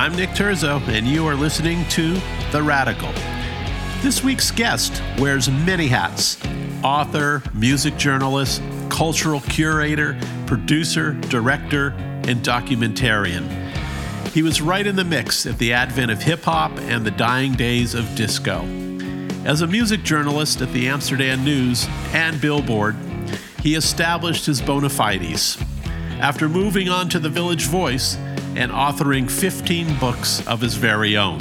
I'm Nick Turzo, and you are listening to The Radical. This week's guest wears many hats author, music journalist, cultural curator, producer, director, and documentarian. He was right in the mix at the advent of hip hop and the dying days of disco. As a music journalist at the Amsterdam News and Billboard, he established his bona fides. After moving on to the Village Voice and authoring 15 books of his very own.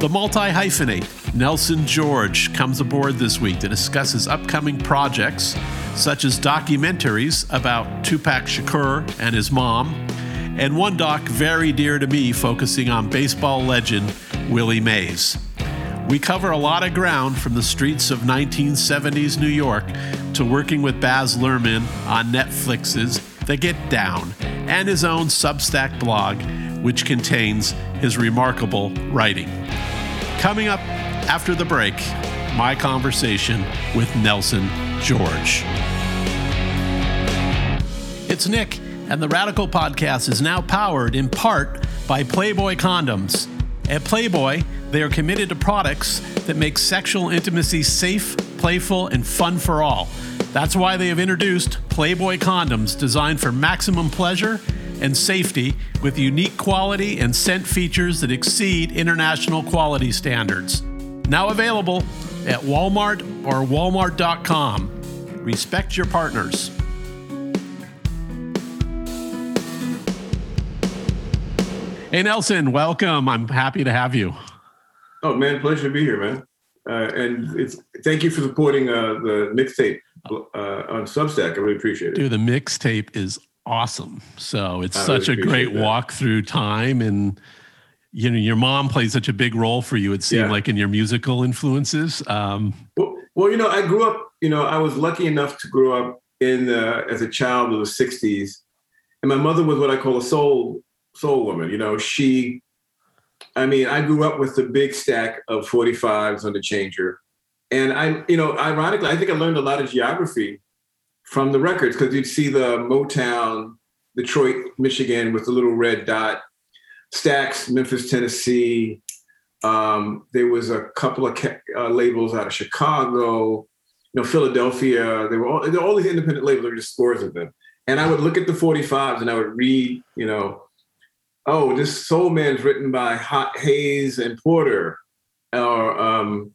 The multi hyphenate, Nelson George, comes aboard this week to discuss his upcoming projects, such as documentaries about Tupac Shakur and his mom, and one doc very dear to me focusing on baseball legend Willie Mays. We cover a lot of ground from the streets of 1970s New York to working with Baz Luhrmann on Netflix's The Get Down and his own Substack blog, which contains his remarkable writing. Coming up after the break, my conversation with Nelson George. It's Nick, and the Radical Podcast is now powered in part by Playboy Condoms. At Playboy, they are committed to products that make sexual intimacy safe, playful, and fun for all. That's why they have introduced Playboy condoms designed for maximum pleasure and safety with unique quality and scent features that exceed international quality standards. Now available at Walmart or walmart.com. Respect your partners. Hey, Nelson, welcome. I'm happy to have you. Oh, man, pleasure to be here, man. Uh, and it's thank you for supporting uh, the mixtape uh, on Substack. I really appreciate it. Dude, the mixtape is awesome. So it's I such really a great that. walk through time and you know your mom played such a big role for you it seemed yeah. like in your musical influences um, well, well, you know i grew up you know i was lucky enough to grow up in uh, as a child of the 60s and my mother was what i call a soul soul woman you know she i mean i grew up with the big stack of 45s on the changer and i you know ironically i think i learned a lot of geography from the records because you'd see the Motown, Detroit, Michigan with the little red dot, Stax, Memphis, Tennessee. Um, there was a couple of uh, labels out of Chicago, you know, Philadelphia. There were all, all these independent labels. There were just scores of them. And I would look at the 45s and I would read, you know, oh, this Soul Man's written by Hot Hayes and Porter, or um,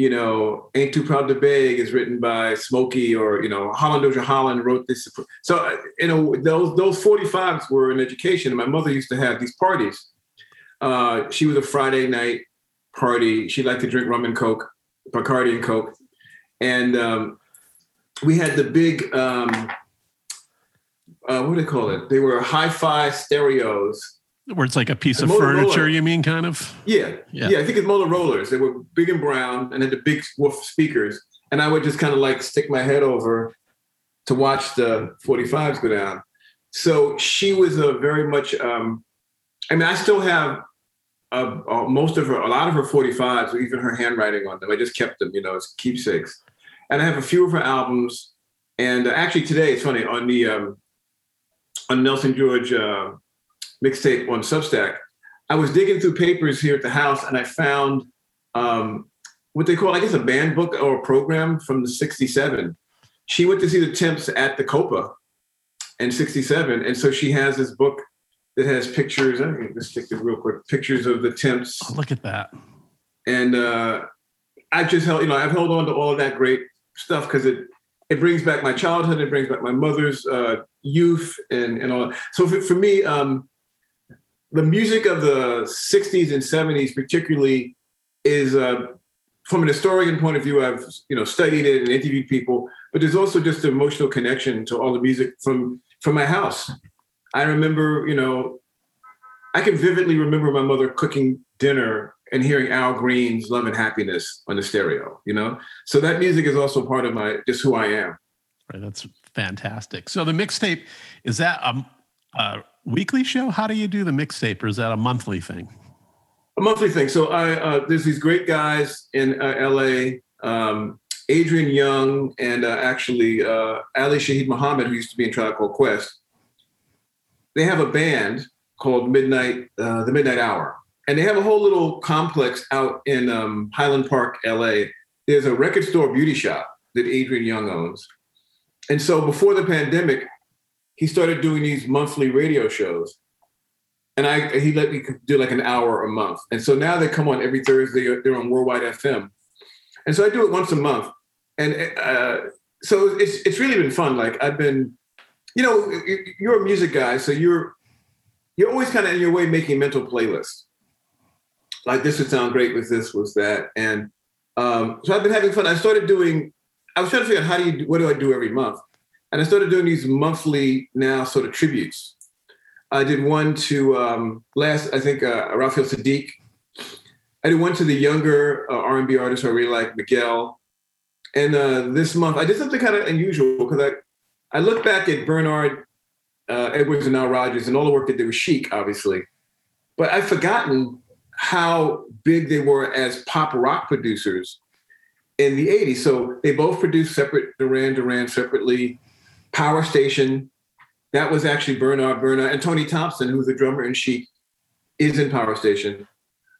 you know, Ain't Too Proud to Beg is written by Smokey or, you know, Holland Dozier Holland wrote this. So, you know, those, those 45s were an education. My mother used to have these parties. Uh, she was a Friday night party. She liked to drink rum and Coke, Bacardi and Coke. And um, we had the big, um, uh, what do they call it? They were hi-fi stereos where it's like a piece of furniture, you mean, kind of? Yeah. yeah. Yeah. I think it's Motorola's. They were big and brown and had the big woof speakers. And I would just kind of like stick my head over to watch the 45s go down. So she was a very much, um, I mean, I still have uh, uh, most of her, a lot of her 45s, even her handwriting on them. I just kept them, you know, as keepsakes. And I have a few of her albums. And uh, actually, today it's funny on the um, on Nelson George uh, mixtape on Substack, I was digging through papers here at the house and I found um, what they call, I guess, a band book or a program from the 67. She went to see the Temps at the Copa in 67. And so she has this book that has pictures. I can just stick this real quick pictures of the Temps. Oh, look at that. And uh, I've just held, you know, I've held on to all of that great stuff because it, it brings back my childhood. It brings back my mother's uh, youth and, and all. So for, for me, um, the music of the 60s and 70s particularly is uh, from an historian point of view i've you know studied it and interviewed people but there's also just an emotional connection to all the music from from my house i remember you know i can vividly remember my mother cooking dinner and hearing al green's love and happiness on the stereo you know so that music is also part of my just who i am right that's fantastic so the mixtape is that a, uh, weekly show? How do you do the mixtape, or is that a monthly thing? A monthly thing. So I uh, there's these great guys in uh, LA, um, Adrian Young and uh, actually uh, Ali Shaheed Muhammad, who used to be in Tribe Called Quest. They have a band called Midnight, uh, the Midnight Hour, and they have a whole little complex out in um, Highland Park, LA. There's a record store beauty shop that Adrian Young owns, and so before the pandemic, he started doing these monthly radio shows, and I he let me do like an hour a month, and so now they come on every Thursday. They're on Worldwide FM, and so I do it once a month, and uh, so it's it's really been fun. Like I've been, you know, you're a music guy, so you're you're always kind of in your way making mental playlists. Like this would sound great with this, was that, and um, so I've been having fun. I started doing. I was trying to figure out how do you what do I do every month, and I started doing these monthly now sort of tributes. I did one to um, last, I think, uh, Raphael Saadiq. I did one to the younger uh, R&B artists I really like, Miguel. And uh, this month, I did something kind of unusual because I, I look back at Bernard uh, Edwards and Nile Rodgers and all the work that did with Chic, obviously. But I've forgotten how big they were as pop rock producers in the 80s. So they both produced separate Duran Duran separately. Power Station, that was actually Bernard Bernard and Tony Thompson, who's the drummer in Chic, is in Power Station.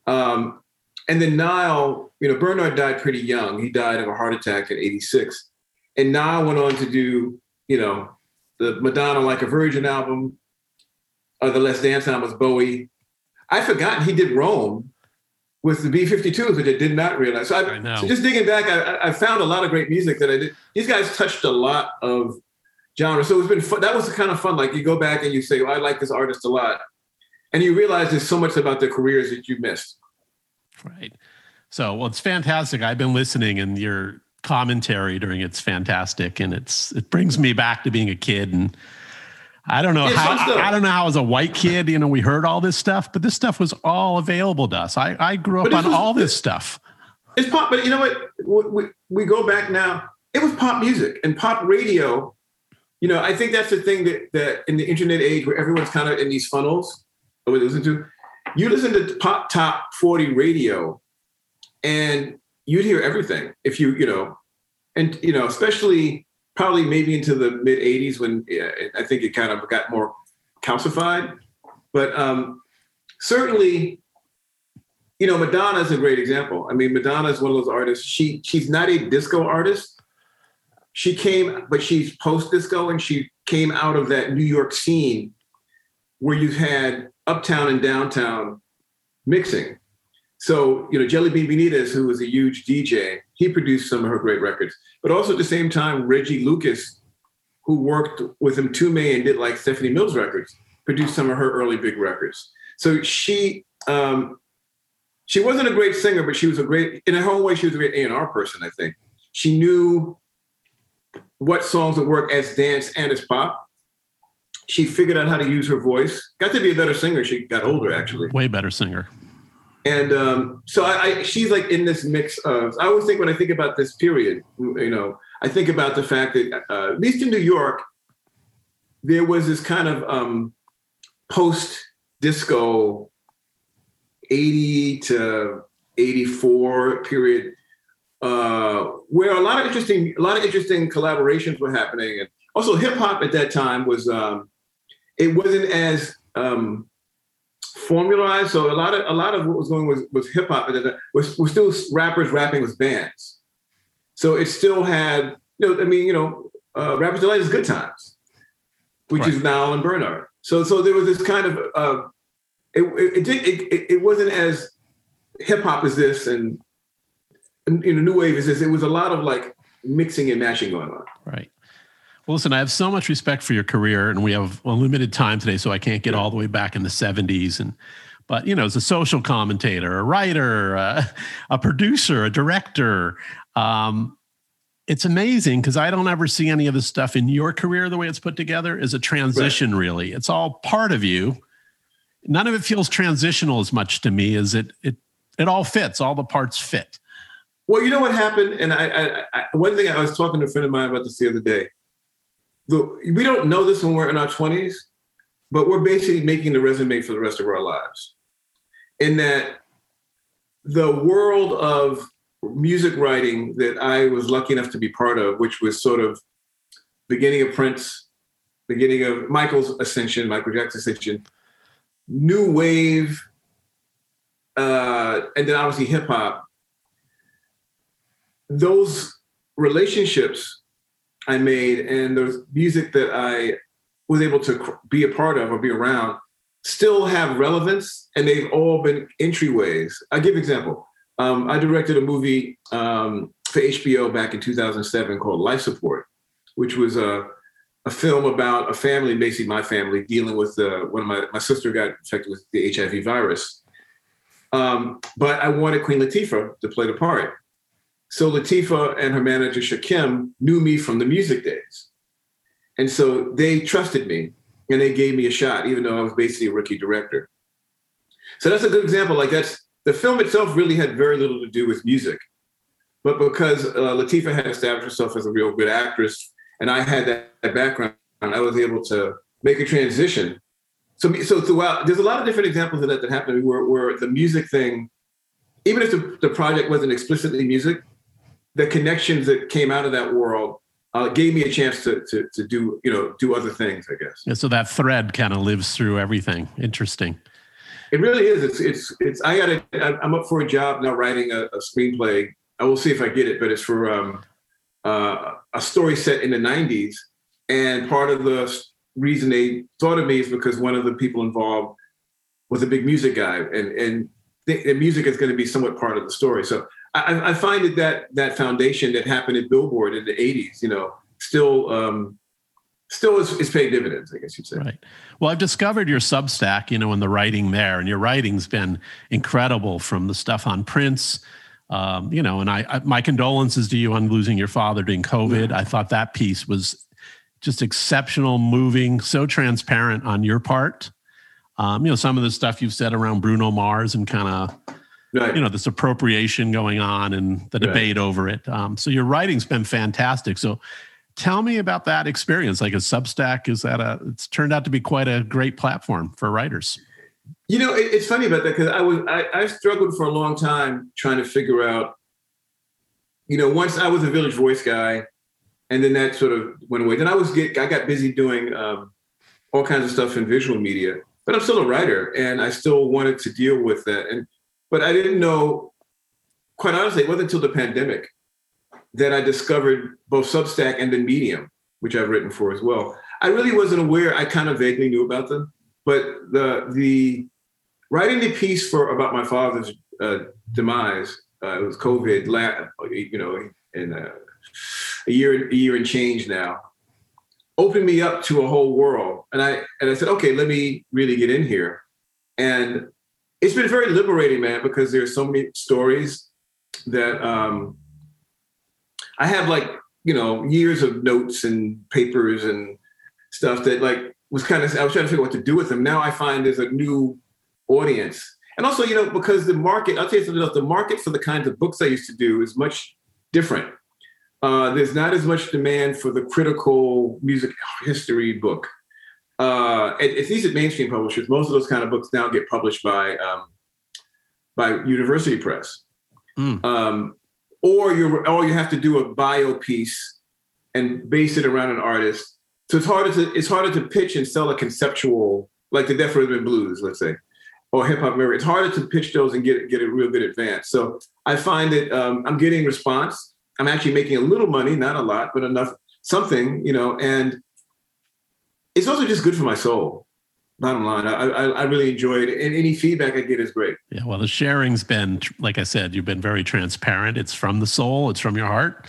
Um, and then Nile, you know, Bernard died pretty young. He died of a heart attack at 86. And Nile went on to do, you know, the Madonna Like a Virgin album, or the Let's Dance album was Bowie. I forgot he did Roam with the B-52s, which I did not realize. So, I, I so just digging back, I, I, found a lot of great music that I did. These guys touched a lot of genres, So it's been fun. That was kind of fun. Like you go back and you say, oh, I like this artist a lot. And you realize there's so much about their careers that you missed. Right. So, well, it's fantastic. I've been listening, and your commentary during it's fantastic, and it's it brings me back to being a kid. And I don't know yeah, how I, I, don't know how as a white kid, you know, we heard all this stuff, but this stuff was all available to us. I I grew up on was, all this stuff. It's pop, but you know what? We we go back now. It was pop music and pop radio. You know, I think that's the thing that that in the internet age where everyone's kind of in these funnels that we listen to you listen to pop top 40 radio and you'd hear everything if you you know and you know especially probably maybe into the mid 80s when i think it kind of got more calcified. But um certainly you know madonna is a great example. I mean madonna is one of those artists. She she's not a disco artist. She came but she's post disco and she came out of that new york scene where you had uptown and downtown mixing. So, you know, Jellybean Benitez, who was a huge DJ, he produced some of her great records. But also at the same time, Reggie Lucas, who worked with Mtume and did like Stephanie Mills records, produced some of her early big records. So she um, she wasn't a great singer, but she was a great in her own way. She was a great A and R person. I think she knew what songs would work as dance and as pop she figured out how to use her voice. Got to be a better singer. She got older, actually. Way better singer. And um, so I, I, she's like in this mix of. I always think when I think about this period, you know, I think about the fact that uh, at least in New York, there was this kind of um, post disco, eighty to eighty four period, uh, where a lot of interesting, a lot of interesting collaborations were happening, and also hip hop at that time was um, it wasn't as um, formalized. So a lot of a lot of what was going was was hip hop, was was still rappers rapping with bands. So it still had, you know, I mean, you know, uh, Rappers Delight is Good Times, which right. is Nile and Bernard. So so there was this kind of uh, it, it, it, it, it wasn't as hip hop as this and, you know new wave is this. It was a lot of like mixing and mashing going on. Right. Well, listen, I have so much respect for your career, and we have a limited time today, so I can't get all the way back in the 70s. And but you know, as a social commentator, a writer, uh, a producer, a director, um, it's amazing because I don't ever see any of this stuff in your career the way it's put together as a transition. Right. Really, it's all part of you. None of it feels transitional as much to me as it it it all fits. All the parts fit. Well, you know what happened, and I, I, I one thing I was talking to a friend of mine about this the other day the, we don't know this when we're in our 20s, but we're basically making the resume for the rest of our lives. In that the world of music writing that I was lucky enough to be part of, which was sort of beginning of Prince, beginning of Michael's ascension, Michael Jackson's ascension, new wave, uh, and then obviously hip hop. Those relationships I made and the music that I was able to be a part of or be around still have relevance and they've all been entryways. I give example. Um, I directed a movie um, for HBO back in 2007 called Life Support, which was a, a film about a family, basically my family, dealing with uh, one of my, my sister got infected with the HIV virus. Um, but I wanted Queen Latifah to play the part. So Latifa and her manager Shakim knew me from the music days. And so they trusted me and they gave me a shot, even though I was basically a rookie director. So that's a good example. Like that's the film itself really had very little to do with music. But because uh, Latifah had established herself as a real good actress, and I had that, that background, I was able to make a transition. So, so throughout, there's a lot of different examples of that that happened where, where the music thing, even if the, the project wasn't explicitly music, the connections that came out of that world uh, gave me a chance to, to to do you know do other things. I guess. Yeah, so that thread kind of lives through everything. Interesting. It really is. It's it's it's. I got. I'm up for a job now, writing a, a screenplay. I will see if I get it, but it's for um, uh, a story set in the '90s, and part of the reason they thought of me is because one of the people involved was a big music guy, and and the, the music is going to be somewhat part of the story. So I, I, find that, that that foundation that happened at Billboard in the '80s, you know, still um, still is, is paying dividends, I guess you'd say. Right. Well, I've discovered your Substack, you know, and the writing there, and your writing's been incredible from the stuff on Prince. Um, you know, and I, I, my condolences to you on losing your father during COVID. Yeah. I thought that piece was just exceptional, moving, so transparent on your part. Um, you know, some of the stuff you've said around Bruno Mars and kind of, right. you know, this appropriation going on and the debate right. over it. Um, so your writing's been fantastic. So tell me about that experience. Like a Substack, is that a? It's turned out to be quite a great platform for writers. You know, it, it's funny about that because I was I, I struggled for a long time trying to figure out. You know, once I was a Village Voice guy, and then that sort of went away. Then I was get I got busy doing um, all kinds of stuff in visual media, but I'm still a writer, and I still wanted to deal with that. And but I didn't know. Quite honestly, it wasn't until the pandemic that I discovered both Substack and then Medium, which I've written for as well. I really wasn't aware. I kind of vaguely knew about them, but the the writing the piece for about my father's uh, demise, uh, it was COVID, you know, in uh, a year a year and change now, opened me up to a whole world. And I and I said, okay, let me really get in here. And it's been very liberating, man, because there's so many stories that um, I have like, you know, years of notes and papers and stuff that like was kind of I was trying to figure out what to do with them. Now I find there's a new audience. And also, you know, because the market, I'll tell you something else, the market for the kinds of books I used to do is much different. Uh, there's not as much demand for the critical music history book. Uh, at, at least at mainstream publishers, most of those kind of books now get published by um, by university press. Mm. Um, or you or you have to do a bio piece and base it around an artist. So it's harder to it's harder to pitch and sell a conceptual like the Def Rhythm and Blues, let's say, or hip hop memory. It's harder to pitch those and get get a real good advance. So I find that um, I'm getting response. I'm actually making a little money, not a lot, but enough something, you know, and it's also just good for my soul bottom line, I, I, I, really enjoyed it. And any feedback I get is great. Yeah. Well, the sharing's been, like I said, you've been very transparent. It's from the soul, it's from your heart.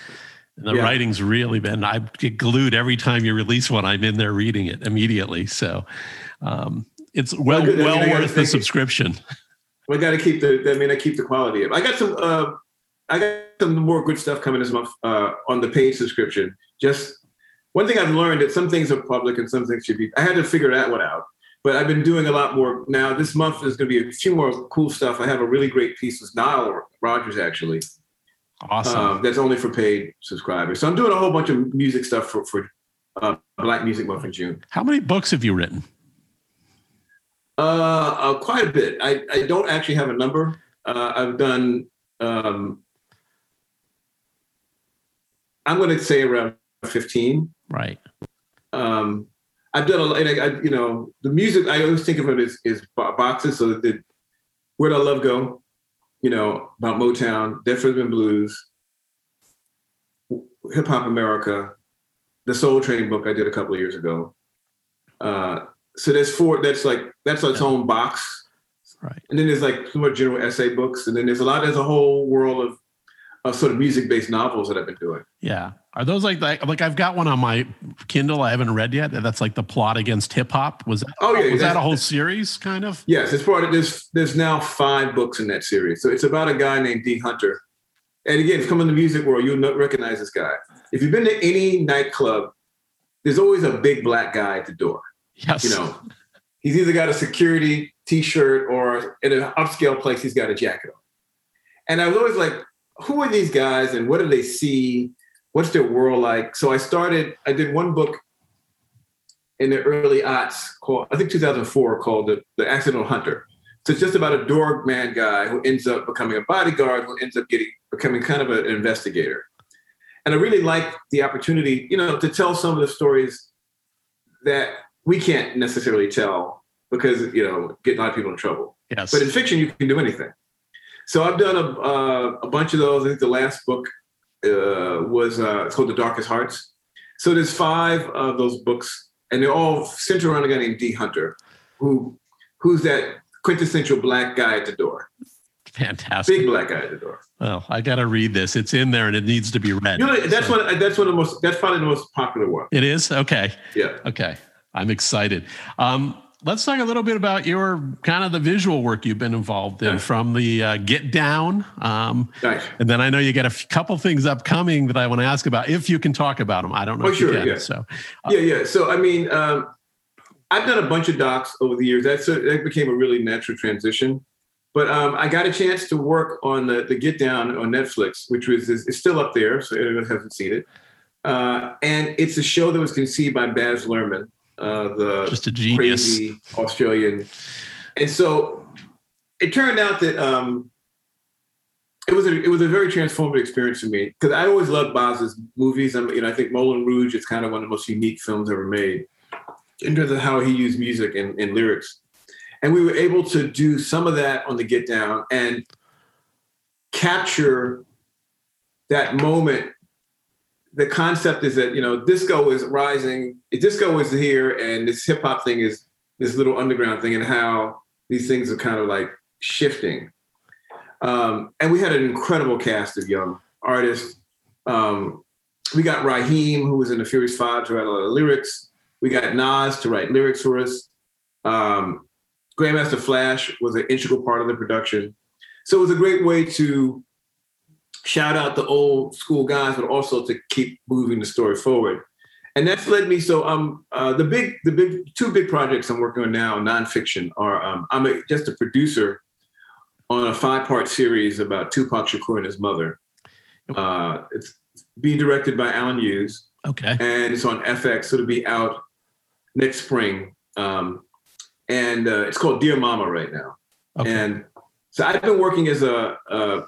And the yeah. writing's really been, I get glued every time you release one. I'm in there reading it immediately. So um, it's well, well, well I mean, worth the subscription. We got to keep the, I mean, I keep the quality up. I got some, uh, I got some more good stuff coming this month uh, on the paid subscription. Just one thing I've learned that some things are public and some things should be, I had to figure that one out but I've been doing a lot more now. This month is going to be a few more cool stuff. I have a really great piece with Nile Rodgers actually. Awesome. Um, that's only for paid subscribers. So I'm doing a whole bunch of music stuff for for uh, Black Music Month in June. How many books have you written? Uh, uh quite a bit. I I don't actually have a number. Uh, I've done. Um, I'm going to say around 15. Right. Um, I've done a lot. I, you know, the music. I always think of it as, as boxes. So the Where'd Our Love Go? You know, about Motown, Dead and Blues, Hip Hop America, the Soul Train book I did a couple of years ago. Uh, so there's four. That's like that's its own box. Right. And then there's like some more general essay books, and then there's a lot. There's a whole world of of sort of music based novels that I've been doing. Yeah. Are those like like like I've got one on my Kindle I haven't read yet. That's like the plot against hip hop. Was that oh yeah was that a whole series kind of? Yes, it's part of there's there's now five books in that series. So it's about a guy named D Hunter. And again, if you come in the music world, you'll not recognize this guy. If you've been to any nightclub, there's always a big black guy at the door. Yes. You know, he's either got a security t-shirt or in an upscale place, he's got a jacket on. And I was always like, who are these guys and what do they see? What's their world like? So I started, I did one book in the early aughts called, I think 2004, called The, the Accidental Hunter. So it's just about a doorman guy who ends up becoming a bodyguard, who ends up getting becoming kind of an investigator. And I really like the opportunity, you know, to tell some of the stories that we can't necessarily tell because, you know, get a lot of people in trouble. Yes. But in fiction, you can do anything. So I've done a, uh, a bunch of those. I think the last book uh, was uh, it's called The Darkest Hearts. So there's five of those books, and they're all centered around a guy named D. Hunter, who who's that quintessential black guy at the door. Fantastic. Big black guy at the door. Well, I got to read this. It's in there and it needs to be read. You know, that's so. one. That's one of the most. That's probably the most popular one. It is okay. Yeah. Okay. I'm excited. Um, let's talk a little bit about your kind of the visual work you've been involved in from the uh, Get Down. Um, nice. And then I know you got a f- couple things upcoming that I want to ask about if you can talk about them. I don't know. Oh, sure. Yeah. So, uh, yeah, yeah. So, I mean, um, I've done a bunch of docs over the years. That's a, that became a really natural transition. But um, I got a chance to work on the, the Get Down on Netflix, which was is, is still up there, so anyone hasn't seen it. Uh, and it's a show that was conceived by Baz Luhrmann, uh, the just a genius crazy Australian. And so it turned out that um, it was a it was a very transformative experience for me because I always loved Baz's movies. I'm, you know, I think Moulin Rouge is kind of one of the most unique films ever made in terms of how he used music and, and lyrics. And we were able to do some of that on the Get Down and capture that moment the concept is that you know disco is rising disco is here and this hip hop thing is this little underground thing and how these things are kind of like shifting. Um, and we had an incredible cast of young artists. Um, we got rahiem who was in the furious five to write a lot of lyrics. We got nas to write lyrics for us. Um, grandmaster flash was an integral part of the production. So it was a great way to shout out the old school guys, but also to keep moving the story forward. And that's led me. So um, uh, the big, the big, two big projects I'm working on now, nonfiction, are um, I'm a, just a producer on a five-part series about Tupac Shakur and his mother. Uh, it's being directed by Alan Hughes. Okay. And it's on FX. So it'll be out next spring. Um, and uh, it's called Dear Mama right now. Okay. And so I've been working as a, a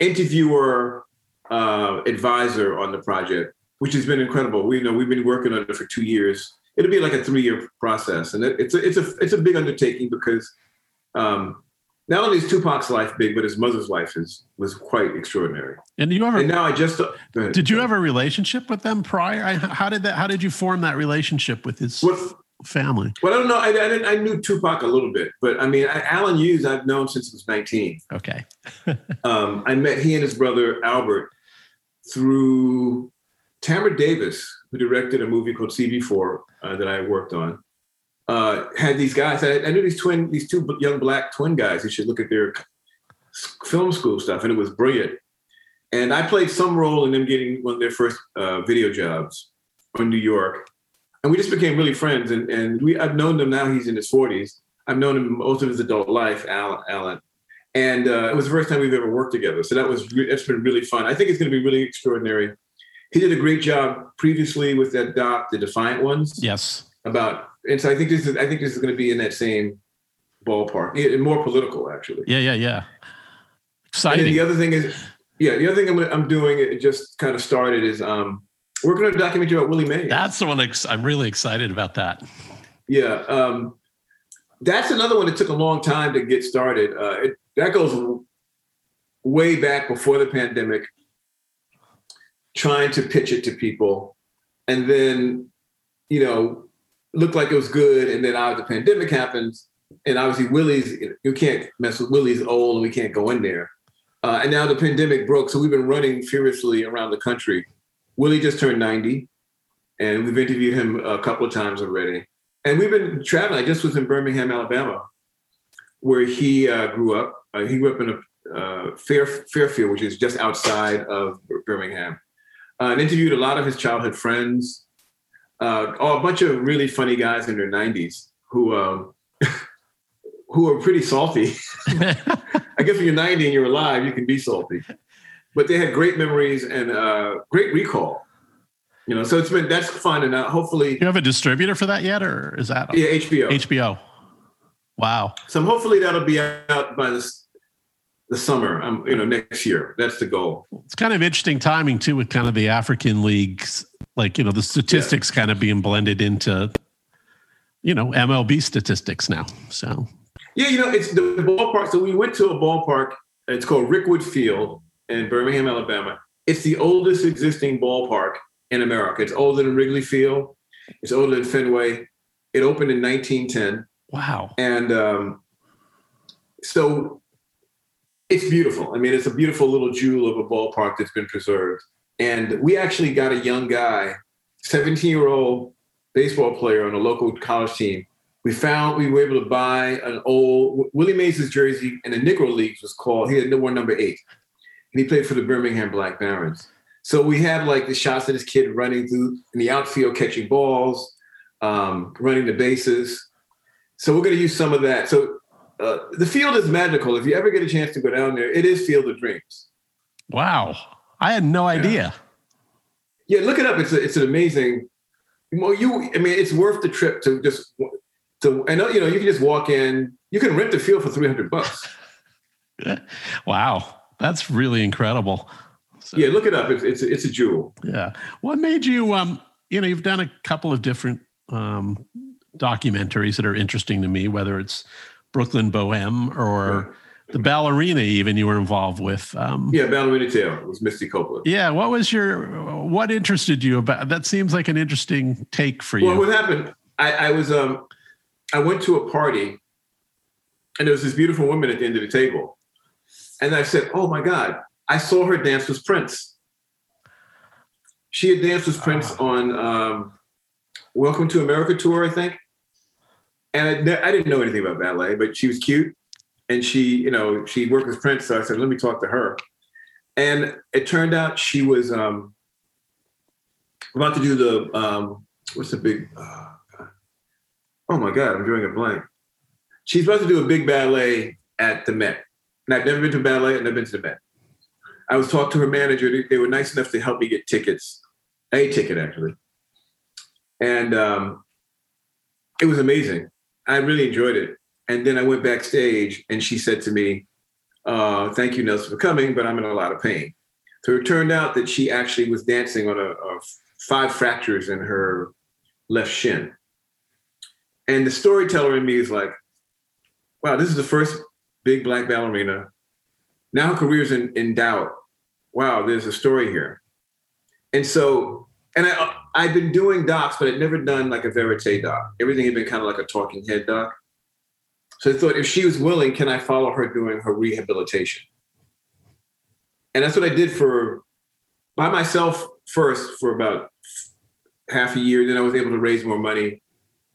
interviewer uh, advisor on the project, which has been incredible. We you know we've been working on it for two years. It'll be like a three-year process, and it, it's a it's a it's a big undertaking because um, not only is Tupac's life big, but his mother's life is was quite extraordinary. And you ever? And now I just did you have a relationship with them prior? I, how did that? How did you form that relationship with his? What, family? Well, I don't know. I, I, I, knew Tupac a little bit, but I mean, Alan Hughes I've known since he was 19. Okay. um, I met he and his brother Albert through Tamra Davis, who directed a movie called CB4 uh, that I worked on. Uh, had these guys. I, I, knew these twin, these two young black twin guys. You should look at their film school stuff, and it was brilliant. And I played some role in them getting one of their first uh, video jobs in New York and we just became really friends. And and we I've known him now. He's in his forties. I've known him most of his adult life, Alan. Alan. And uh, it was the first time we've ever worked together. So that was it's been really fun. I think it's going to be really extraordinary. He did a great job previously with that doc, The Defiant Ones. Yes. About and so I think this is I think this is going to be in that same ballpark, and more political actually. Yeah, yeah, yeah. Exciting. And the other thing is, yeah, the other thing I'm, I'm doing, it just kind of started is um, working on a documentary about Willie Mays. That's the one I'm really excited about that. Yeah. Um, that's another one that took a long time to get started. Uh, it, that goes way back before the pandemic, trying to pitch it to people. And then, you know, looked like it was good. And then out the pandemic happens. And obviously, Willie's, you can't mess with Willie's old and we can't go in there. Uh, and now the pandemic broke. So we've been running furiously around the country. Willie just turned 90, and we've interviewed him a couple of times already. And we've been traveling. I just was in Birmingham, Alabama, where he uh, grew up. Uh, he grew up in a uh, Fair, Fairfield, which is just outside of Birmingham. Uh, and interviewed a lot of his childhood friends, uh, oh, a bunch of really funny guys in their 90s who um, who are pretty salty. I guess when you're 90 and you're alive, you can be salty. But they had great memories and uh, great recall. You know, so it's been that's fun, and uh, hopefully you have a distributor for that yet, or is that yeah HBO? HBO. Wow. So hopefully that'll be out by this the summer. Um, you know, next year. That's the goal. It's kind of interesting timing too, with kind of the African leagues, like you know the statistics yeah. kind of being blended into, you know, MLB statistics now. So. Yeah, you know, it's the ballpark. So we went to a ballpark. It's called Rickwood Field in Birmingham, Alabama. It's the oldest existing ballpark in America. It's older than Wrigley Field. It's older than Fenway. It opened in 1910. Wow. And um, so it's beautiful. I mean, it's a beautiful little jewel of a ballpark that's been preserved. And we actually got a young guy, 17 year old baseball player on a local college team. We found we were able to buy an old Willie Mays' jersey in the Negro Leagues was called, he had no one number eight. And he played for the Birmingham Black Barons. So we have like the shots of this kid running through in the outfield, catching balls, um, running the bases. So we're going to use some of that. So uh, the field is magical. If you ever get a chance to go down there, it is Field of Dreams. Wow, I had no idea. Yeah, yeah look it up. It's a, it's an amazing. Well, you, I mean, it's worth the trip to just to. I know you know you can just walk in. You can rent the field for three hundred bucks. wow, that's really incredible. So, yeah, look it up. It's, it's it's a jewel. Yeah. What made you? Um, you know, you've done a couple of different um, documentaries that are interesting to me. Whether it's Brooklyn Boheme or the ballerina, even you were involved with. Um, yeah, ballerina tale it was Misty Copeland. Yeah. What was your? What interested you about? That seems like an interesting take for you. Well, what happened? I, I was um, I went to a party, and there was this beautiful woman at the end of the table, and I said, "Oh my God." I saw her dance with Prince. She had danced with Prince ah. on um, Welcome to America tour, I think. And I, I, didn't know anything about ballet, but she was cute, and she, you know, she worked with Prince. So I said, "Let me talk to her." And it turned out she was um, about to do the um, what's the big? Uh, oh my God, I'm drawing a blank. She's about to do a big ballet at the Met. And I've never been to ballet. And I've been to the Met. I was talking to her manager. They, they, were nice enough to help me get tickets, a ticket actually, and um, it was amazing. I really enjoyed it. And then I went backstage, and she said to me, uh, "Thank you, Nelson, for coming, but I'm in a lot of pain." So it turned out that she actually was dancing on a, a five fractures in her left shin. And the storyteller in me is like, wow, this is the first big black ballerina now her career's in, in doubt. Wow, there's a story here. And so, and I, I've been doing docs, but I'd never done like a verite doc. Everything had been kind of like a talking head doc. So I thought if she was willing, can I follow her doing her rehabilitation? And that's what I did for by myself first for about half a year. Then I was able to raise more money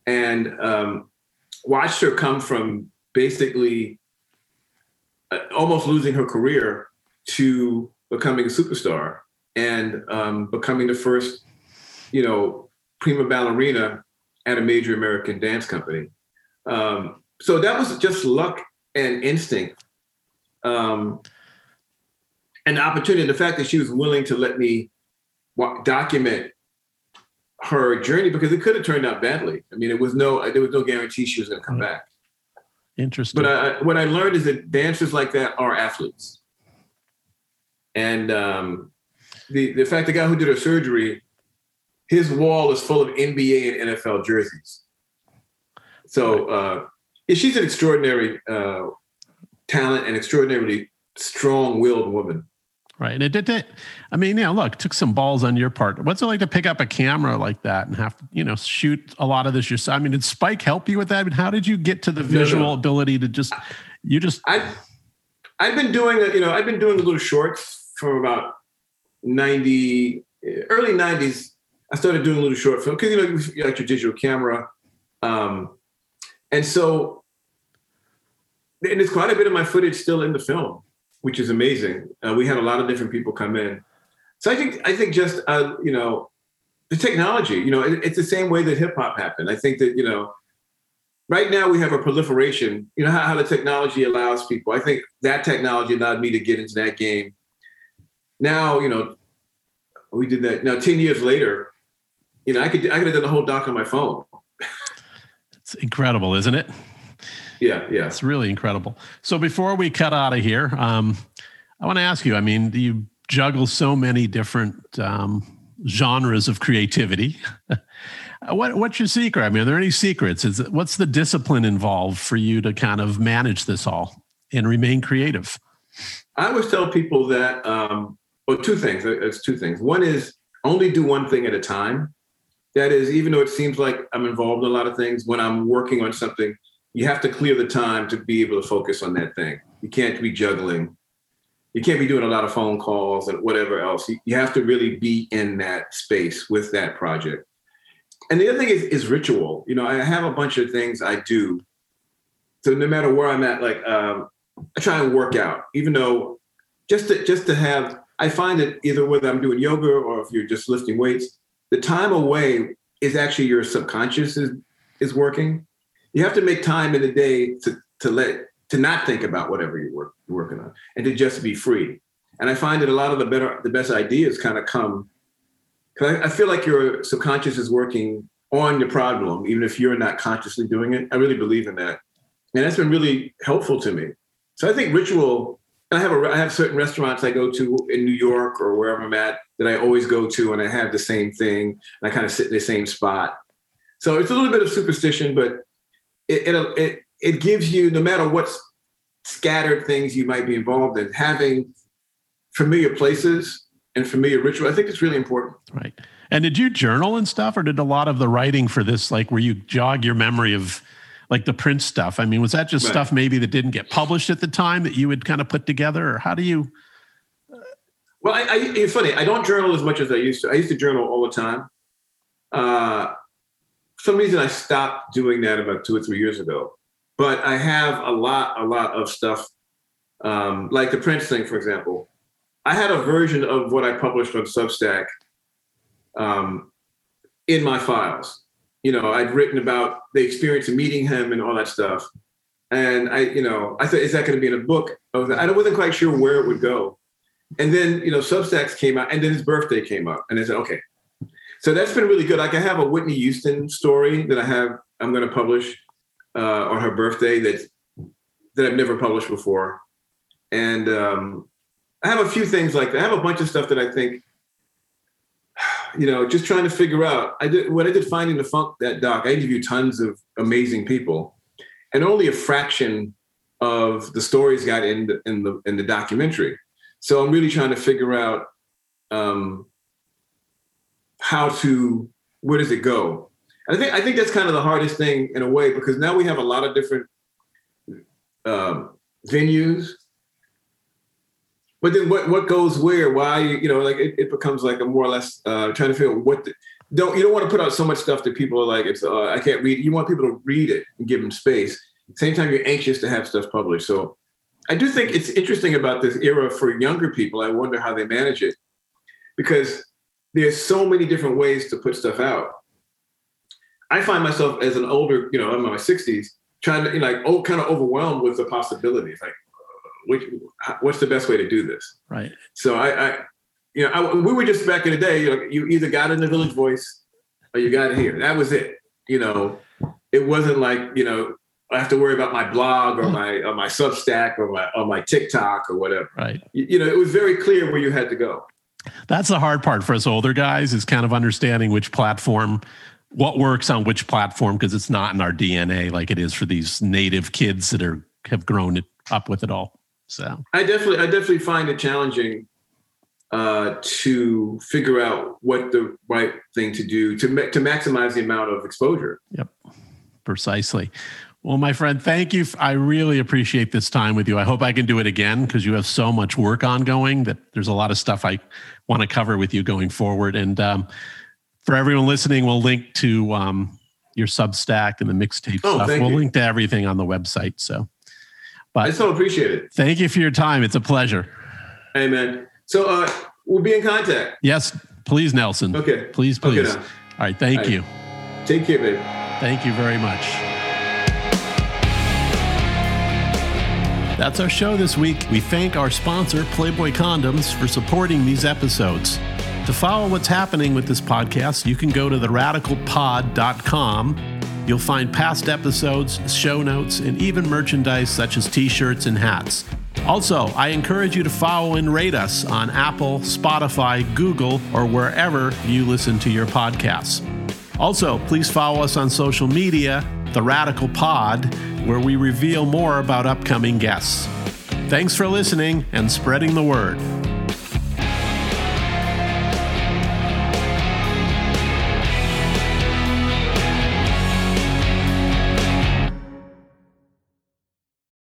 and um, watched her come from basically almost losing her career to becoming a superstar and um, becoming the first, you know, prima ballerina at a major American dance company. Um, so that was just luck and instinct. Um, and the opportunity, the fact that she was willing to let me document her journey because it could have turned out badly. I mean, it was no, there was no guarantee she was going to come back. Interesting. But I, what I learned is that dancers like that are athletes. And um, the the fact the guy who did her surgery his wall is full of NBA and NFL jerseys. So uh, she's an extraordinary uh, talent and extraordinarily strong-willed woman. Right. And it did. I mean, yeah, look, took some balls on your part. What's it like to pick up a camera like that and have to, you know, shoot a lot of this yourself? I mean, did Spike help you with that? I mean, how did you get to the visual no, no. ability to just, you just. I, I've been doing, you know, I've been doing a little shorts from about 90, early 90s. I started doing a little short film because, you know, you got your digital camera. Um, and so, and there's quite a bit of my footage still in the film which is amazing. Uh, we had a lot of different people come in. So I think I think just uh, you know the technology. You know, it, it's the same way that hip hop happened. I think that you know right now we have a proliferation. You know how, how the technology allows people. I think that technology allowed me to get into that game. Now you know we did that. Now ten years later, you know I could I could have done the whole doc on my phone. it's incredible, isn't it? Yeah, yeah. It's really incredible. So before we cut out of here, um, I want to ask you. I mean, do you juggle so many different um, genres of creativity. what what's your secret? I mean, are there any secrets? Is what's the discipline involved for you to kind of manage this all and remain creative? I always tell people that. Um, well, two things. It's two things. One is only do one thing at a time. That is, even though it seems like I'm involved in a lot of things, when I'm working on something, you have to clear the time to be able to focus on that thing. You can't be juggling. You can't be doing a lot of phone calls and whatever else. You, have to really be in that space with that project. And the other thing is, is ritual. You know, I have a bunch of things I do. So no matter where I'm at, like um, I try and work out, even though just to just to have, I find that either whether I'm doing yoga or if you're just lifting weights, the time away is actually your subconscious is is working you have to make time in the day to to let to not think about whatever you're, work, working on and to just be free. And I find that a lot of the better the best ideas kind of come because I, I feel like your subconscious is working on your problem, even if you're not consciously doing it. I really believe in that. And that's been really helpful to me. So I think ritual, I have a I have certain restaurants I go to in New York or wherever I'm at that I always go to and I have the same thing and I kind of sit in the same spot. So it's a little bit of superstition, but it, it, it, it gives you, no matter what scattered things you might be involved in, having familiar places and familiar ritual, I think it's really important. Right. And did you journal and stuff, or did a lot of the writing for this, like, where you jog your memory of like the Prince stuff? I mean, was that just right. stuff maybe that didn't get published at the time that you would kind of put together, or how do you? Well, I, I, it's funny. I don't journal as much as I used to. I used to journal all the time. Uh, some reason I stopped doing that about two or three years ago. But I have a lot, a lot of stuff, um, like the Prince thing, for example. I had a version of what I published on Substack um, in my files. You know, I'd written about the experience of meeting him and all that stuff. And I, you know, I thought, is that going to be in a book? I wasn't quite sure where it would go. And then, you know, Substacks came out, and then his birthday came up, and I said, okay, so that's been really good. Like I have a Whitney Houston story that I have I'm going to publish uh, on her birthday that that I've never published before, and um, I have a few things like that. I have a bunch of stuff that I think, you know, just trying to figure out. I did when I did Finding the Funk that doc. I interviewed tons of amazing people, and only a fraction of the stories got in the, in the in the documentary. So I'm really trying to figure out um, how to where does it go? And I think I think that's kind of the hardest thing in a way because now we have a lot of different um, venues. But then what what goes where? Why you know like it, it becomes like a more or less uh, trying to figure out what the, don't you don't want to put out so much stuff that people are like it's uh, I can't read. You want people to read it and give them space. Same time, you're anxious to have stuff published. So I do think it's interesting about this era for younger people. I wonder how they manage it because there's so many different ways to put stuff out. I find myself as an older, you know, I'm in my 60s, trying to, you know, like, oh, kind of overwhelmed with the possibilities. Like, uh, which, what's the best way to do this? Right. So I, I you know, I, we were just back in the day. You, know, you either got in the Village Voice or you got it here. That was it. You know, it wasn't like you know I have to worry about my blog or my or my Substack or my or my TikTok or whatever. Right. You, you know, it was very clear where you had to go. That's the hard part for us older guys is kind of understanding which platform, what works on which platform, because it's not in our DNA like it is for these native kids that are have grown up with it all. So I definitely, I definitely find it challenging uh, to figure out what the right thing to do to ma- to maximize the amount of exposure. Yep, precisely. Well, my friend, thank you. I really appreciate this time with you. I hope I can do it again because you have so much work ongoing that there's a lot of stuff I want to cover with you going forward. And um, for everyone listening, we'll link to um, your Substack and the mixtape oh, stuff. We'll you. link to everything on the website. So, but I so appreciate it. Thank you for your time. It's a pleasure. Hey, man. So uh, we'll be in contact. Yes, please, Nelson. Okay. Please, please. Okay, All right. Thank All right. you. Take care, babe. Thank you very much. That's our show this week. We thank our sponsor, Playboy Condoms, for supporting these episodes. To follow what's happening with this podcast, you can go to theradicalpod.com. You'll find past episodes, show notes, and even merchandise such as t shirts and hats. Also, I encourage you to follow and rate us on Apple, Spotify, Google, or wherever you listen to your podcasts. Also, please follow us on social media, The Radical Pod, where we reveal more about upcoming guests. Thanks for listening and spreading the word.